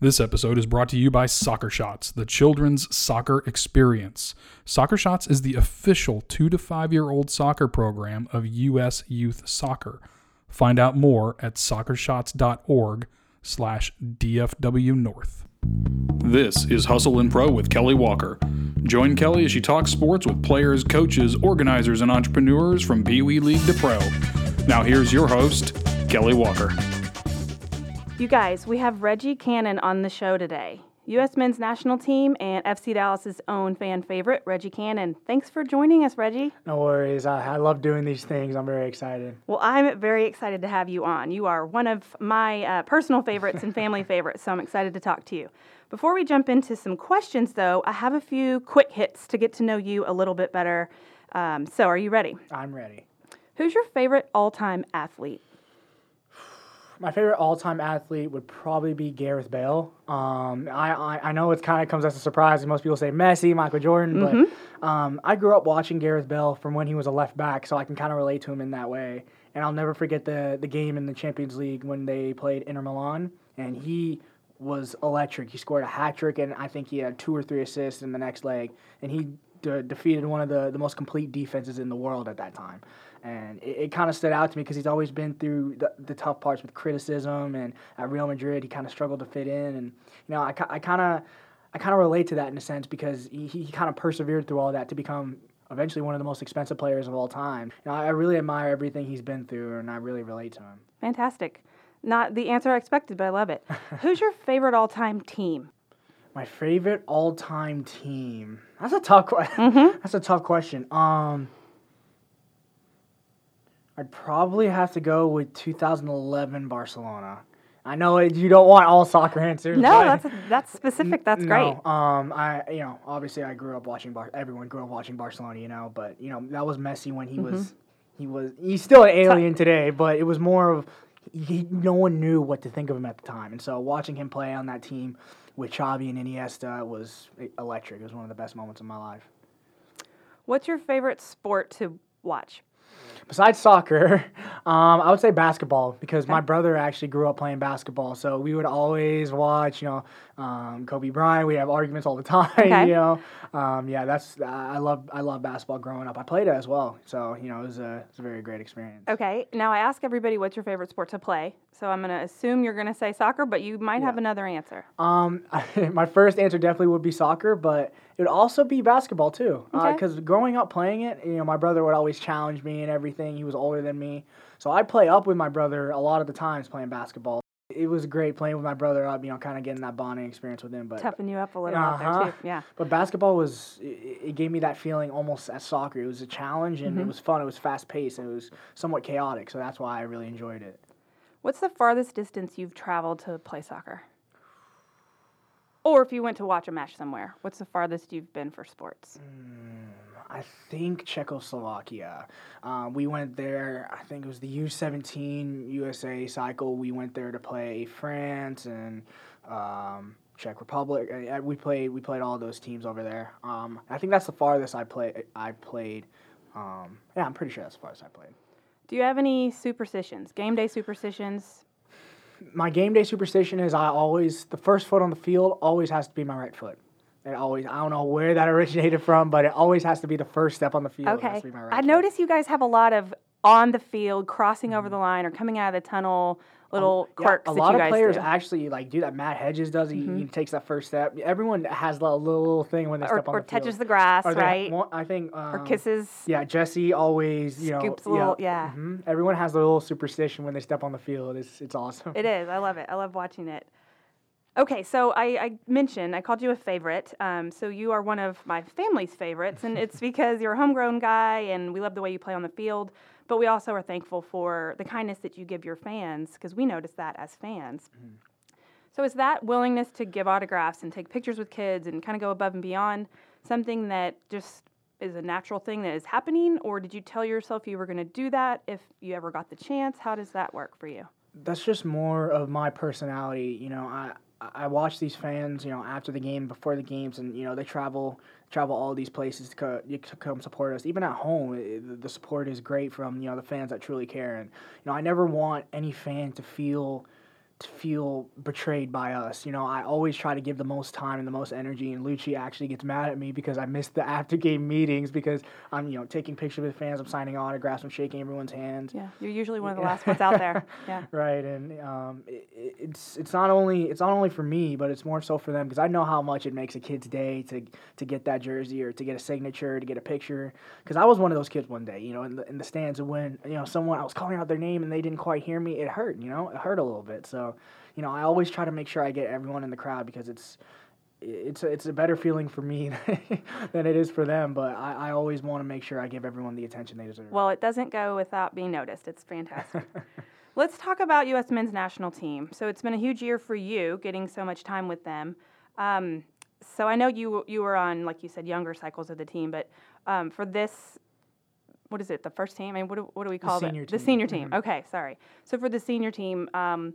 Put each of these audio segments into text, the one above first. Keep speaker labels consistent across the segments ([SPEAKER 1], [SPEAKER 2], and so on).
[SPEAKER 1] This episode is brought to you by Soccer Shots, the children's soccer experience. Soccer Shots is the official 2 to 5 year old soccer program of US Youth Soccer. Find out more at soccershots.org slash DFW North. This is Hustle and Pro with Kelly Walker. Join Kelly as she talks sports with players, coaches, organizers, and entrepreneurs from Pee Wee League to Pro. Now here's your host, Kelly Walker.
[SPEAKER 2] You guys, we have Reggie Cannon on the show today. U.S. men's national team and FC Dallas's own fan favorite, Reggie Cannon. Thanks for joining us, Reggie.
[SPEAKER 3] No worries. I, I love doing these things. I'm very excited.
[SPEAKER 2] Well, I'm very excited to have you on. You are one of my uh, personal favorites and family favorites, so I'm excited to talk to you. Before we jump into some questions, though, I have a few quick hits to get to know you a little bit better. Um, so, are you ready?
[SPEAKER 3] I'm ready.
[SPEAKER 2] Who's your favorite all time athlete?
[SPEAKER 3] My favorite all-time athlete would probably be Gareth Bale. Um, I, I, I know it kind of comes as a surprise. Most people say Messi, Michael Jordan,
[SPEAKER 2] Mm-hmm.
[SPEAKER 3] but um, I grew up watching Gareth Bale from when he was a left back, so I can kind of relate to him in that way. And I'll never forget the the game in the Champions League when they played Inter Milan, and he was electric. He scored a hat trick, and I think he had two or three assists in the next leg, and he de- defeated one of the, the most complete defenses in the world at that time. And it, it kind of stood out to me because he's always been through the, the tough parts with criticism, and at Real Madrid he kind of struggled to fit in, and you know I, I kind of I kind of relate to that in a sense because he, he kind of persevered through all that to become eventually one of the most expensive players of all time. You know, I, really admire everything he's been through, and I really relate to him.
[SPEAKER 2] Fantastic. Not the answer I expected, but I love it. Who's your favorite all time team?
[SPEAKER 3] My favorite all-time team. That's a tough question. That's a tough question. Um, I'd probably have to go with 2011 Barcelona. I know it, you don't want all soccer answers.
[SPEAKER 2] No, that's that's specific. That's great.
[SPEAKER 3] No, um, I you know obviously I grew up watching Bar. Everyone grew up watching Barcelona, you know, but you know that was Messi when he
[SPEAKER 2] Mm-hmm.
[SPEAKER 3] was he was he's still an alien today, but it was more of he, no one knew what to think of him at the time, and so watching him play on that team with Xavi and Iniesta was electric. It was one of the best moments of my life.
[SPEAKER 2] What's your favorite sport to watch?
[SPEAKER 3] Besides soccer, um, I would say basketball because my brother actually grew up playing basketball. So we would always watch, you know, um, Kobe Bryant. We have arguments all the time.
[SPEAKER 2] Okay.
[SPEAKER 3] You know, um, yeah, that's I love I love basketball growing up. I played it as well, so you know it was a, it was a very great experience.
[SPEAKER 2] Okay, now I ask everybody what's your favorite sport to play. So I'm going to assume you're going to say soccer, but you might have another answer.
[SPEAKER 3] Um, my first answer definitely would be soccer, but it would also be basketball too.
[SPEAKER 2] Okay.
[SPEAKER 3] Because growing up playing it, you know, my brother would always challenge me and everything. He was older than me, so I'd play up with my brother a lot of the times playing basketball. It was great playing with my brother up, you know, kind of getting that bonding experience with him. But
[SPEAKER 2] Toughen you up a little
[SPEAKER 3] Uh-huh.
[SPEAKER 2] there, too. Yeah.
[SPEAKER 3] but basketball was it, it gave me that feeling almost as soccer. It was a challenge and
[SPEAKER 2] Mm-hmm.
[SPEAKER 3] it was fun. It was fast paced and it was somewhat chaotic. So that's why I really enjoyed it.
[SPEAKER 2] What's the farthest distance you've traveled to play soccer? Or if you went to watch a match somewhere, what's the farthest you've been for sports?
[SPEAKER 3] I think Czechoslovakia. Um, we went there. I think it was the U17 USA cycle. We went there to play France and um, Czech Republic. Uh, We played. We played all those teams over there. Um, I think that's the farthest I play. I played. Um, yeah, I'm pretty sure that's the farthest I played.
[SPEAKER 2] Do you have any superstitions, game day superstitions?
[SPEAKER 3] My game day superstition is I always the first foot on the field always has to be my right foot. It always I don't know where that originated from, but it always has to be the first step on the field.
[SPEAKER 2] Okay.
[SPEAKER 3] to be my right
[SPEAKER 2] I
[SPEAKER 3] foot.
[SPEAKER 2] notice you guys have a lot of on the field, crossing over the line, or coming out of the tunnel little
[SPEAKER 3] Yeah,
[SPEAKER 2] quirks
[SPEAKER 3] a
[SPEAKER 2] that
[SPEAKER 3] lot of players
[SPEAKER 2] do. Mm-hmm.
[SPEAKER 3] actually like do that. Matt Hedges does. He, he takes that first step. Everyone has a little, little thing when they
[SPEAKER 2] or
[SPEAKER 3] step on
[SPEAKER 2] or
[SPEAKER 3] the field.
[SPEAKER 2] Or touches the grass,
[SPEAKER 3] they-
[SPEAKER 2] right?
[SPEAKER 3] I think. Um,
[SPEAKER 2] or kisses.
[SPEAKER 3] Yeah, Jesse always you know
[SPEAKER 2] Scoops a little- yeah.
[SPEAKER 3] mhm. Everyone has their little superstition when they step on the field. It's it's awesome.
[SPEAKER 2] It is. I love it. I love watching it. Okay, so I, I mentioned I called you a favorite. Um, so you are one of my family's favorites, and it's because you're a homegrown guy, and we love the way you play on the field. But we also are thankful for the kindness that you give your fans, because we notice that as fans. So is that willingness to give autographs and take pictures with kids and kind of go above and beyond something that just is a natural thing that is happening, or did you tell yourself you were going to do that if you ever got the chance? How does that work for you?
[SPEAKER 3] that's just more of my personality. You know, I I watch these fans, you know, after the game, before the games, and you know they travel travel all these places to, co- to come support us. Even at home, eh, it, the support is great from you know the fans that truly care. And you know, I never want any fan to feel feel betrayed by us. You know, I always try to give the most time and the most energy, and Luchi actually gets mad at me because I missed the after game meetings because I'm, you know, taking pictures with fans, I'm signing autographs, I'm shaking everyone's hands.
[SPEAKER 2] Yeah, you're usually one of the last ones out there. Yeah.
[SPEAKER 3] Right, and um, it, it's it's not only it's not only for me, but it's more so for them because I know how much it makes a kid's day to to get that jersey or to get a signature, to get a picture. Because I was one of those kids one day, you know, in the in the stands, when you know someone I was calling out their name and they didn't quite hear me, it hurt. You know, it hurt a little bit. So you know, I always try to make sure I get everyone in the crowd because it's it's a, it's a better feeling for me than it is for them. But I, I always want to make sure I give everyone the attention they deserve.
[SPEAKER 2] Well, it doesn't go without being noticed. It's fantastic. Let's talk about U.S. men's national team. So it's been a huge year for you, getting so much time with them. Um, so I know you you were on, like you said, younger cycles of the team, but um, for this what is it? The first team? I mean, what do, what do we call
[SPEAKER 3] senior
[SPEAKER 2] it?
[SPEAKER 3] team.
[SPEAKER 2] The senior team. Okay, sorry. So for the senior team, um,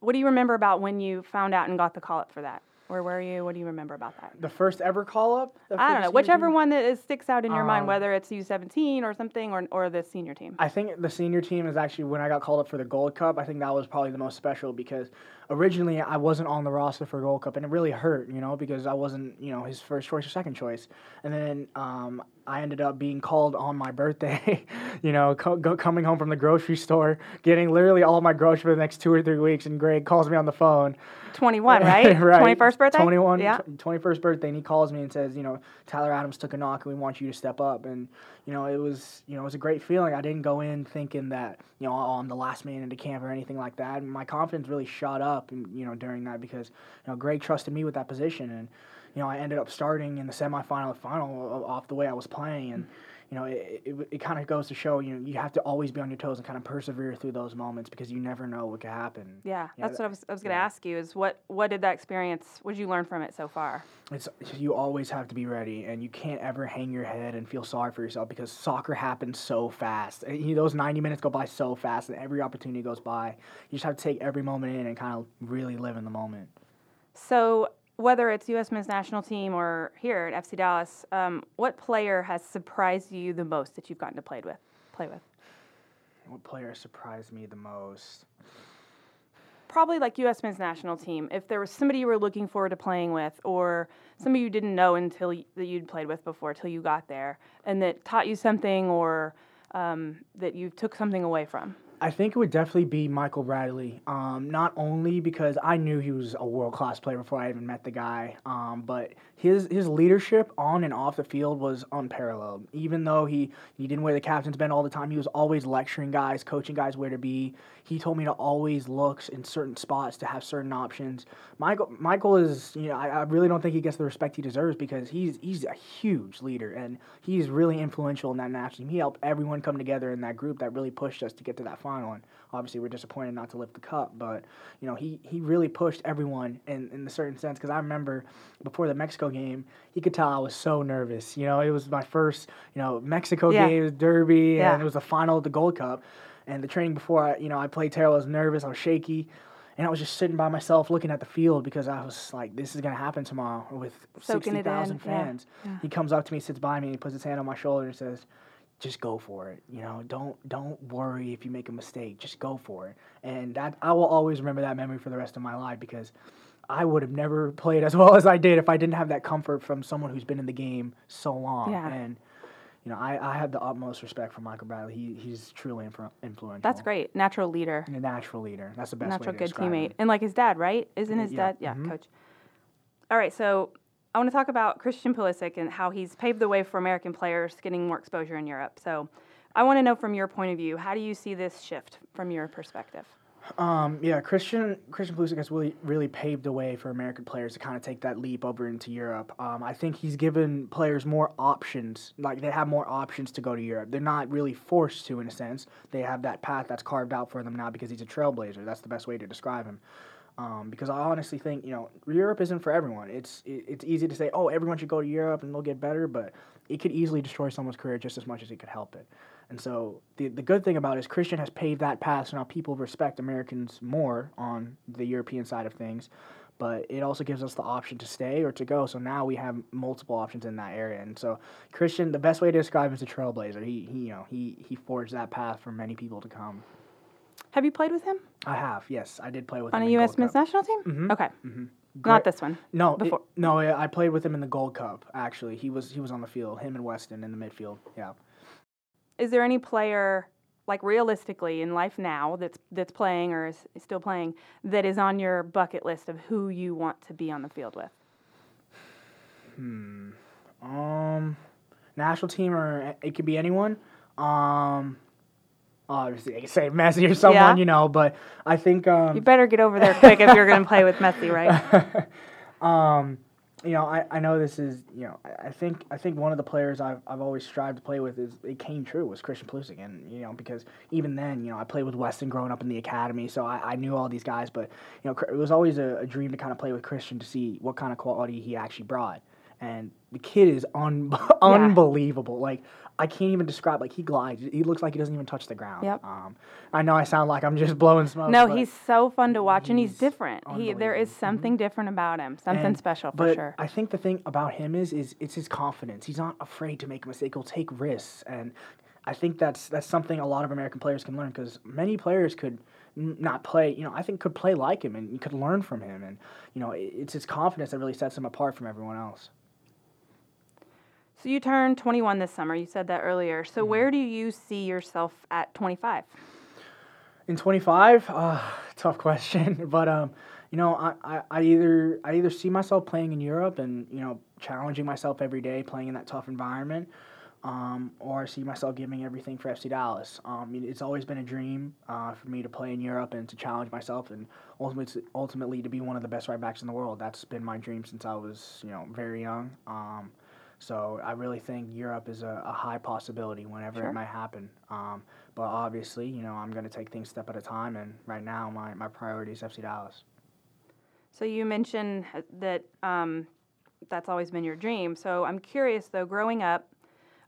[SPEAKER 2] what do you remember about when you found out and got the call up for that? Where were you? What do you remember about that?
[SPEAKER 3] the first ever call up.
[SPEAKER 2] I don't know. Whichever one that is, sticks out in your mind,
[SPEAKER 3] Um,
[SPEAKER 2] whether it's U17 or something, or or the senior team.
[SPEAKER 3] I think the senior team is actually when I got called up for the Gold Cup. I think that was probably the most special because originally I wasn't on the roster for Gold Cup, and it really hurt, you know, because I wasn't, you know, his first choice or second choice. And then um, I ended up being called on my birthday, you know, co- go, coming home from the grocery store, getting literally all my groceries for the next two or three weeks, and Gregg calls me on the phone.
[SPEAKER 2] 21, right?
[SPEAKER 3] right.
[SPEAKER 2] 21st birthday?
[SPEAKER 3] 21,
[SPEAKER 2] Yeah.
[SPEAKER 3] tw- 21st birthday, and he calls me and says, you know, Tyler Adams took a knock, and we want you to step up. And you know, it was, you know, it was a great feeling. I didn't go in thinking that, you know, oh, I'm the last man into camp or anything like that. And my confidence really shot up, and, you know, during that because, you know, Gregg trusted me with that position, and you know, I ended up starting in the semifinal final off the way I was playing, and you know, it, it, it kind of goes to show, you know, you have to always be on your toes and kind of persevere through those moments because you never know what could happen.
[SPEAKER 2] Yeah,
[SPEAKER 3] Yeah,
[SPEAKER 2] that's what I was, I was going to
[SPEAKER 3] yeah.
[SPEAKER 2] ask you is what, what did that experience, what did you learn from it so far?
[SPEAKER 3] It's you always have to be ready, and you can't ever hang your head and feel sorry for yourself because soccer happens so fast. And, you know, those ninety minutes go by so fast, and every opportunity goes by. You just have to take every moment in and kind of really live in the moment.
[SPEAKER 2] So whether it's U.S. men's national team or here at FC Dallas, um, what player has surprised you the most that you've gotten to play with? Play with?
[SPEAKER 3] What player surprised me the most?
[SPEAKER 2] Probably like U.S. men's national team. If there was somebody you were looking forward to playing with, or somebody you didn't know until y- that you'd played with before, till you got there, and that taught you something, or um, that you took something away from.
[SPEAKER 3] I think it would definitely be Michael Bradley. Um, not only because I knew he was a world class player before I even met the guy, um, but his his leadership on and off the field was unparalleled. Even though he, he didn't wear the captain's band all the time, he was always lecturing guys, coaching guys where to be. He told me to always look in certain spots to have certain options. Michael Michael is you know I, I really don't think he gets the respect he deserves because he's he's a huge leader and he's really influential in that national team. He helped everyone come together in that group that really pushed us to get to that final. And obviously we're disappointed not to lift the cup, but you know he he really pushed everyone in in a certain sense because I remember before the Mexico game he could tell I was so nervous. You know it was my first you know Mexico
[SPEAKER 2] Yeah.
[SPEAKER 3] game, Derby,
[SPEAKER 2] Yeah.
[SPEAKER 3] and it was the final of the Gold Cup. And the training before I, you know, I played terrible. I was nervous, I was shaky, and I was just sitting by myself looking at the field because I was like, this is gonna happen tomorrow with
[SPEAKER 2] Soaking
[SPEAKER 3] sixty
[SPEAKER 2] yeah,
[SPEAKER 3] fans.
[SPEAKER 2] yeah.
[SPEAKER 3] He comes up to me, sits by me, and he puts his hand on my shoulder and says, "Just go for it. You know, don't don't worry if you make a mistake. Just go for it." And that I will always remember that memory for the rest of my life because. I would have never played as well as I did if I didn't have that comfort from someone who's been in the game so long.
[SPEAKER 2] Yeah.
[SPEAKER 3] And you know, I, I have the utmost respect for Michael Bradley. He, he's truly influ- influential.
[SPEAKER 2] That's great. Natural leader.
[SPEAKER 3] And a natural leader. That's the best
[SPEAKER 2] natural
[SPEAKER 3] way to
[SPEAKER 2] good teammate
[SPEAKER 3] him.
[SPEAKER 2] and like his dad right isn't his
[SPEAKER 3] Yeah,
[SPEAKER 2] dad yeah
[SPEAKER 3] mhm.
[SPEAKER 2] coach all right so i want to talk about christian pulisic and how he's paved the way for american players getting more exposure in europe so i want to know from your point of view how do you see this shift from your perspective
[SPEAKER 3] Um, yeah, Christian Christian Pulisic has really really paved the way for American players to kind of take that leap over into Europe. Um, I think he's given players more options. Like they have more options to go to Europe. They're not really forced to, in a sense. They have that path that's carved out for them now because he's a trailblazer. That's the best way to describe him. Um, because I honestly think you know Europe isn't for everyone. It's it, it's easy to say, oh, everyone should go to Europe and they'll get better, but it could easily destroy someone's career just as much as it could help it. And so the the good thing about it is Christian has paved that path, so now people respect Americans more on the European side of things. But it also gives us the option to stay or to go. So now we have multiple options in that area. And so Christian, the best way to describe him is a trailblazer. He, he you know he he forged that path for many people to come.
[SPEAKER 2] Have you played with him
[SPEAKER 3] I have, yes, I did play with him.
[SPEAKER 2] on a
[SPEAKER 3] him in
[SPEAKER 2] U.S. Men's national team?
[SPEAKER 3] Mhm.
[SPEAKER 2] Okay,
[SPEAKER 3] Great-
[SPEAKER 2] not this one.
[SPEAKER 3] No, it-
[SPEAKER 2] before-
[SPEAKER 3] no, I I played with him in the Gold Cup. Actually, he was he was on the field. Him and Weston in the midfield. Yeah.
[SPEAKER 2] Is there any player, like realistically in life now, that's that's playing or is still playing, that is on your bucket list of who you want to be on the field with? Hmm.
[SPEAKER 3] Um, national team or it could be anyone. Um, obviously I could say Messi or someone,
[SPEAKER 2] Yeah.
[SPEAKER 3] you know, but I think um,
[SPEAKER 2] You better get over there quick if you're going to play with Messi, right?
[SPEAKER 3] um, you know, I, I know this is, you know, I, I think I think one of the players I've, I've always strived to play with is it came true was Christian Pulisic, and you know because even then, you know, I played with Weston growing up in the academy, so I, I knew all these guys, but you know, it was always a, a dream to kind of play with Christian to see what kind of quality he actually brought, and the kid is un- unbelievable. Like I can't even describe. Like he glides, he looks like he doesn't even touch the ground.
[SPEAKER 2] Yep.
[SPEAKER 3] Um, I know I sound like I'm just blowing smoke.
[SPEAKER 2] No, he's so fun to watch, and he's
[SPEAKER 3] he's
[SPEAKER 2] different. He there is something different about him, something
[SPEAKER 3] And-
[SPEAKER 2] special for
[SPEAKER 3] but
[SPEAKER 2] sure.
[SPEAKER 3] I think the thing about him is is it's his confidence. He's not afraid to make a mistake. He'll take risks, and I think that's that's something a lot of American players can learn because many players could not play. You know, I think could play like him, and you could learn from him. And you know, it's his confidence that really sets him apart from everyone else.
[SPEAKER 2] So you turned 21 this summer. You said that earlier. So
[SPEAKER 3] Mm-hmm.
[SPEAKER 2] where do you see yourself at 25?
[SPEAKER 3] In 25, uh, tough question, but um, you know, I, I, I either I either see myself playing in Europe and you know challenging myself every day, playing in that tough environment, um, or I see myself giving everything for FC Dallas. Um, I mean, it's always been a dream uh, for me to play in Europe and to challenge myself, and ultimately ultimately to be one of the best right backs in the world. That's been my dream since I was you know very young. Um, so I really think Europe is a, a high possibility whenever
[SPEAKER 2] Sure.
[SPEAKER 3] it might happen. Um, but obviously, you know, I'm going to take things step at a time, and right now my, my priority is FC Dallas.
[SPEAKER 2] So you mentioned that um, that's always been your dream. So I'm curious though, growing up,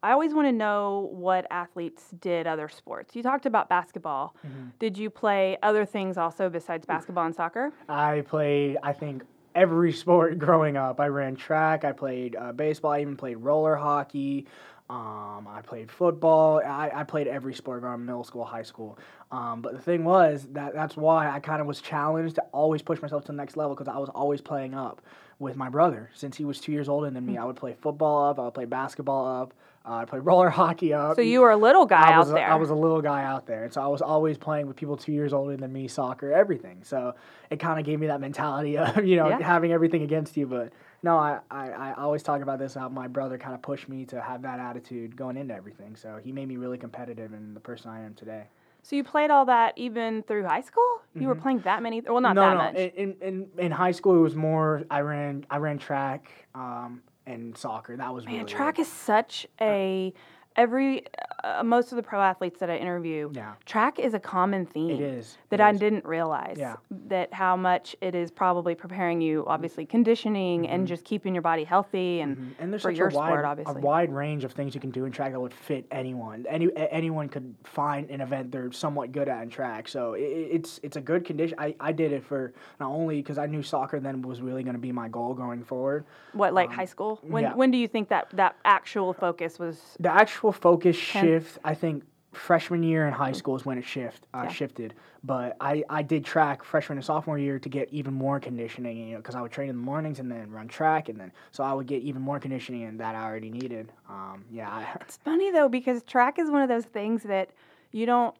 [SPEAKER 2] I always want to know what athletes did other sports. You talked about basketball.
[SPEAKER 3] Mm-hmm.
[SPEAKER 2] Did you play other things also besides basketball and soccer?
[SPEAKER 3] I played, I think, every sport growing up. I ran track, I played uh, baseball, I even played roller hockey. Um, I played football. I, I played every sport growing up, middle school, high school. Um, but the thing was that that's why I kind of was challenged to always push myself to the next level because I was always playing up with my brother. Since he was two years older than me, I would play football up, I would play basketball up, uh, I played roller hockey up.
[SPEAKER 2] So you were a little guy
[SPEAKER 3] I
[SPEAKER 2] out
[SPEAKER 3] a-
[SPEAKER 2] there.
[SPEAKER 3] I was a little guy out there, and so I was always playing with people two years older than me, soccer, everything. So it kind of gave me that mentality of you know
[SPEAKER 2] Yeah.
[SPEAKER 3] having everything against you. But no, I, I, I always talk about this how my brother kind of pushed me to have that attitude going into everything. So he made me really competitive and the person I am today.
[SPEAKER 2] So you played all that even through high school? You were playing that many? Well, not
[SPEAKER 3] Mm-hmm. no,
[SPEAKER 2] that
[SPEAKER 3] no.
[SPEAKER 2] much.
[SPEAKER 3] In, in in high school, it was more I ran I ran track um, and soccer. That was
[SPEAKER 2] Man,
[SPEAKER 3] really
[SPEAKER 2] track
[SPEAKER 3] it.
[SPEAKER 2] is such a every uh, most of the pro athletes that I interview.
[SPEAKER 3] Yeah.
[SPEAKER 2] Track is a common theme.
[SPEAKER 3] It is.
[SPEAKER 2] that
[SPEAKER 3] It
[SPEAKER 2] I
[SPEAKER 3] is.
[SPEAKER 2] didn't realize.
[SPEAKER 3] Yeah.
[SPEAKER 2] That how much it is probably preparing you, obviously conditioning and just keeping your body healthy and,
[SPEAKER 3] Mm-hmm. And there's
[SPEAKER 2] for
[SPEAKER 3] such
[SPEAKER 2] your
[SPEAKER 3] a wide,
[SPEAKER 2] sport,
[SPEAKER 3] a wide range of things you can do in track that would fit anyone. Any anyone could find an event they're somewhat good at in track. So it, it's it's a good condition. I, I did it for not only because I knew soccer then was really going to be my goal going forward.
[SPEAKER 2] what like high school? When
[SPEAKER 3] um, yeah.
[SPEAKER 2] when do you think that that actual focus was?
[SPEAKER 3] The actual focus shift, I think, freshman year in high school is when it shift uh,
[SPEAKER 2] Yeah.
[SPEAKER 3] shifted. But I, I did track freshman and sophomore year to get even more conditioning, you know, because I would train in the mornings and then run track, and then so I would get even more conditioning, and that I already needed. Um, yeah, I,
[SPEAKER 2] It's funny though because track is one of those things that you don't.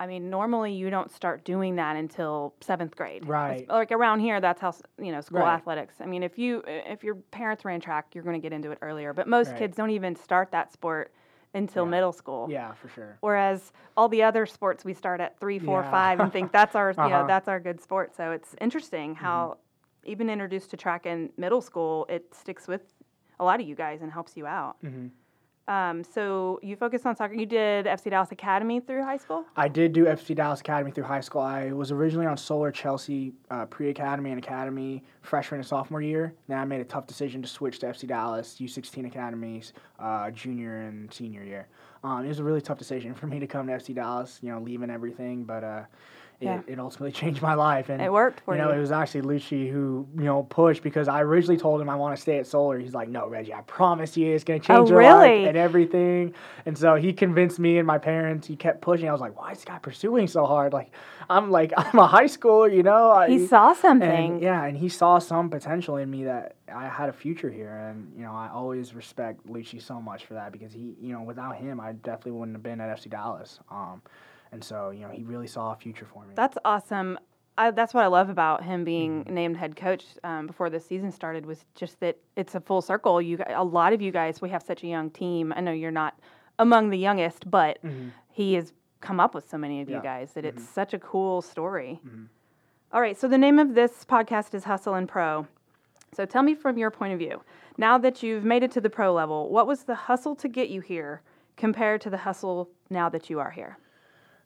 [SPEAKER 2] I mean, normally you don't start doing that until seventh grade.
[SPEAKER 3] Right.
[SPEAKER 2] Like around here, that's how you know school
[SPEAKER 3] Right.
[SPEAKER 2] athletics. I mean, if you if your parents ran track, you're going to get into it earlier. But most
[SPEAKER 3] Right.
[SPEAKER 2] kids don't even start that sport until
[SPEAKER 3] Yeah.
[SPEAKER 2] middle school.
[SPEAKER 3] yeah, for sure.
[SPEAKER 2] Whereas all the other sports we start at three, four,
[SPEAKER 3] Yeah.
[SPEAKER 2] five, and think that's our you know
[SPEAKER 3] Uh-huh. Mm-hmm.
[SPEAKER 2] that's our good sport. So it's interesting how even introduced to track in middle school, it sticks with a lot of you guys and helps you out.
[SPEAKER 3] Mhm.
[SPEAKER 2] Um, so you focused on soccer. You did FC Dallas Academy through high school.
[SPEAKER 3] I did do FC Dallas Academy through high school. I was originally on Solar Chelsea uh, pre academy and academy freshman and sophomore year. Then I made a tough decision to switch to FC Dallas U16 academies uh, junior and senior year. Um, it was a really tough decision for me to come to FC Dallas, you know, leaving everything. But uh,
[SPEAKER 2] Yeah.
[SPEAKER 3] it ultimately changed my life. And
[SPEAKER 2] It worked for
[SPEAKER 3] you know,
[SPEAKER 2] you.
[SPEAKER 3] it was actually Luchi who you know pushed because I originally told him I want to stay at Solar. He's like, "No, Reggie, I promise you, it's gonna change your
[SPEAKER 2] Oh, really?
[SPEAKER 3] life and everything." And so he convinced me and my parents. He kept pushing. I was like, "Why is this guy pursuing so hard?" Like, I'm like, I'm a high schooler, you know. I,
[SPEAKER 2] He saw
[SPEAKER 3] and,
[SPEAKER 2] something.
[SPEAKER 3] yeah, and he saw some potential in me that I had a future here, and you know, I always respect Luchi so much for that because he, you know, without him, I definitely wouldn't have been at FC Dallas. Um, and so you know, he really saw a future for me.
[SPEAKER 2] That's awesome. I, that's what I love about him being
[SPEAKER 3] Mm-hmm.
[SPEAKER 2] named head coach um, before the season started was just that it's a full circle. You, a lot of you guys, we have such a young team. I know you're not among the youngest, but he has come up with so many of you
[SPEAKER 3] Mm-hmm. Yeah. Mm-hmm.
[SPEAKER 2] guys that it's such a cool story. All right, so the name of this podcast is Hustle and Pro. So tell me from your point of view, now that you've made it to the pro level, what was the hustle to get you here compared to the hustle now that you are here?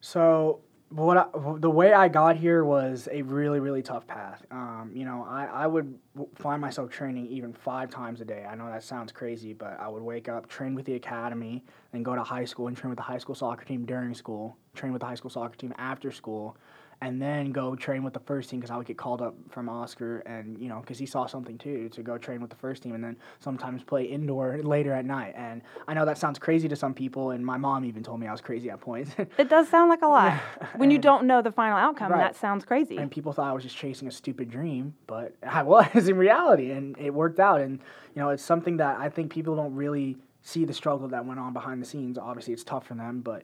[SPEAKER 3] So what I, the way I got here was a really really tough path. Um, you know, I, I would find myself training even five times a day. I know that sounds crazy, but I would wake up, train with the academy, then go to high school and train with the high school soccer team during school, train with the high school soccer team after school, and then go train with the first team because I would get called up from Oscar and you know because he saw something too to go train with the first team and then sometimes play indoor later at night. And I know that sounds crazy to some people, and my mom even told me I was crazy at points.
[SPEAKER 2] It does sound like a lot. when you don't know the final outcome,
[SPEAKER 3] Right.
[SPEAKER 2] that sounds crazy.
[SPEAKER 3] and people thought I was just chasing a stupid dream, but I was in reality, and it worked out. And you know, it's something that I think people don't really see the struggle that went on behind the scenes. Obviously, it's tough for them, but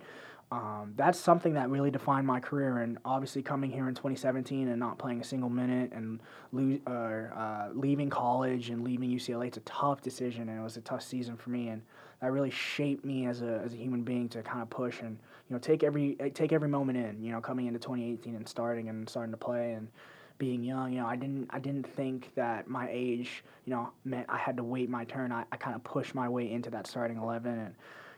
[SPEAKER 3] um, that's something that really defined my career. And obviously, coming here in 2017 and not playing a single minute and lo- or, uh, leaving college and leaving UCLA, it's a tough decision, and it was a tough season for me. And that really shaped me as a, as a human being to kind of push and you know take every eh, take every moment in. You know, coming into 2018 and starting and starting to play and being young, you know, I didn't I didn't think that my age, you know, meant I had to wait my turn. I, I kind of pushed my way into that starting eleven and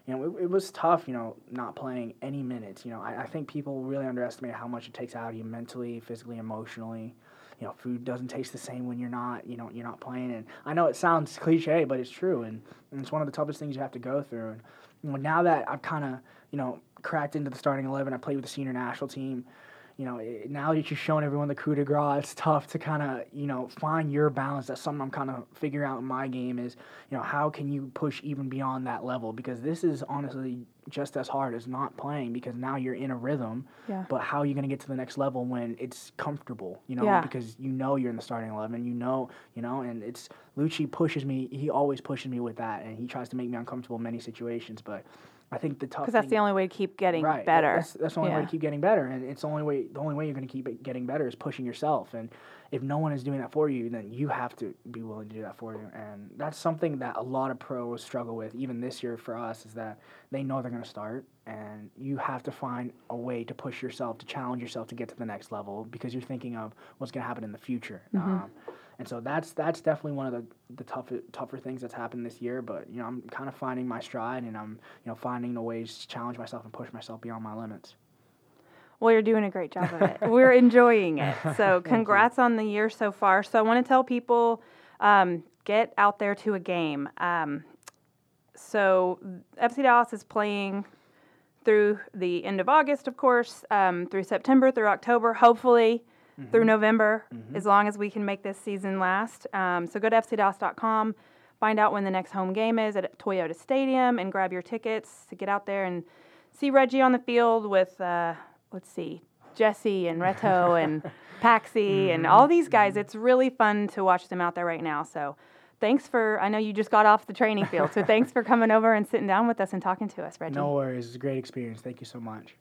[SPEAKER 3] you know, it, it was tough, you know, not playing any minutes. You know, I, I think people really underestimate how much it takes out of you mentally, physically, emotionally. You know, food doesn't taste the same when you're not, you know, you're not playing. And I know it sounds cliche, but it's true. And, and it's one of the toughest things you have to go through. And you know, now that I've kind of, you know, cracked into the starting eleven, I played with the senior national team you know, it, now that you've shown everyone the coup de grace, it's tough to kind of, you know, find your balance. That's something I'm kind of figuring out in my game is, you know, how can you push even beyond that level? Because this is honestly just as hard as not playing because now you're in a rhythm.
[SPEAKER 2] Yeah.
[SPEAKER 3] But how are you going to get to the next level when it's comfortable, you know,
[SPEAKER 2] Yeah.
[SPEAKER 3] because you know you're in the starting 11, you know, you know, and it's Luchi pushes me, he always pushes me with that and he tries to make me uncomfortable in many situations, but I think the tough
[SPEAKER 2] Because that's the only way to keep getting
[SPEAKER 3] right.
[SPEAKER 2] better.
[SPEAKER 3] That's, that's the only way to keep getting better, and it's the only way. The only way you're going to keep it getting better is pushing yourself. And if no one is doing that for you, then you have to be willing to do that for you. And that's something that a lot of pros struggle with, even this year for us, is that they know they're going to start, and you have to find a way to push yourself, to challenge yourself to get to the next level because you're thinking of what's going to happen in the future.
[SPEAKER 2] Mm-hmm.
[SPEAKER 3] Um, and so that's that's definitely one of the the tougher tougher things that's happened this year. But you know, I'm kind of finding my stride, and I'm you know finding the ways to challenge myself and push myself beyond my limits.
[SPEAKER 2] Well, you're doing a great job of it. We're enjoying it. So, congrats on the year so far. So, I want to tell people um, get out there to a game. Um, so, FC Dallas is playing through the end of August, of course, um, through September, through October, hopefully through November, as long as we can make this season last. Um, so, go to FCDallas.com, find out when the next home game is at Toyota Stadium, and grab your tickets to get out there and see Reggie on the field with, uh, let's see, Jesse and Reto and Paxi and all these guys. It's really fun to watch them out there right now. So thanks for, I know you just got off the training field, so thanks for coming over and sitting down with us and talking to us, Reggie.
[SPEAKER 3] No worries, it's a great experience. Thank you so much.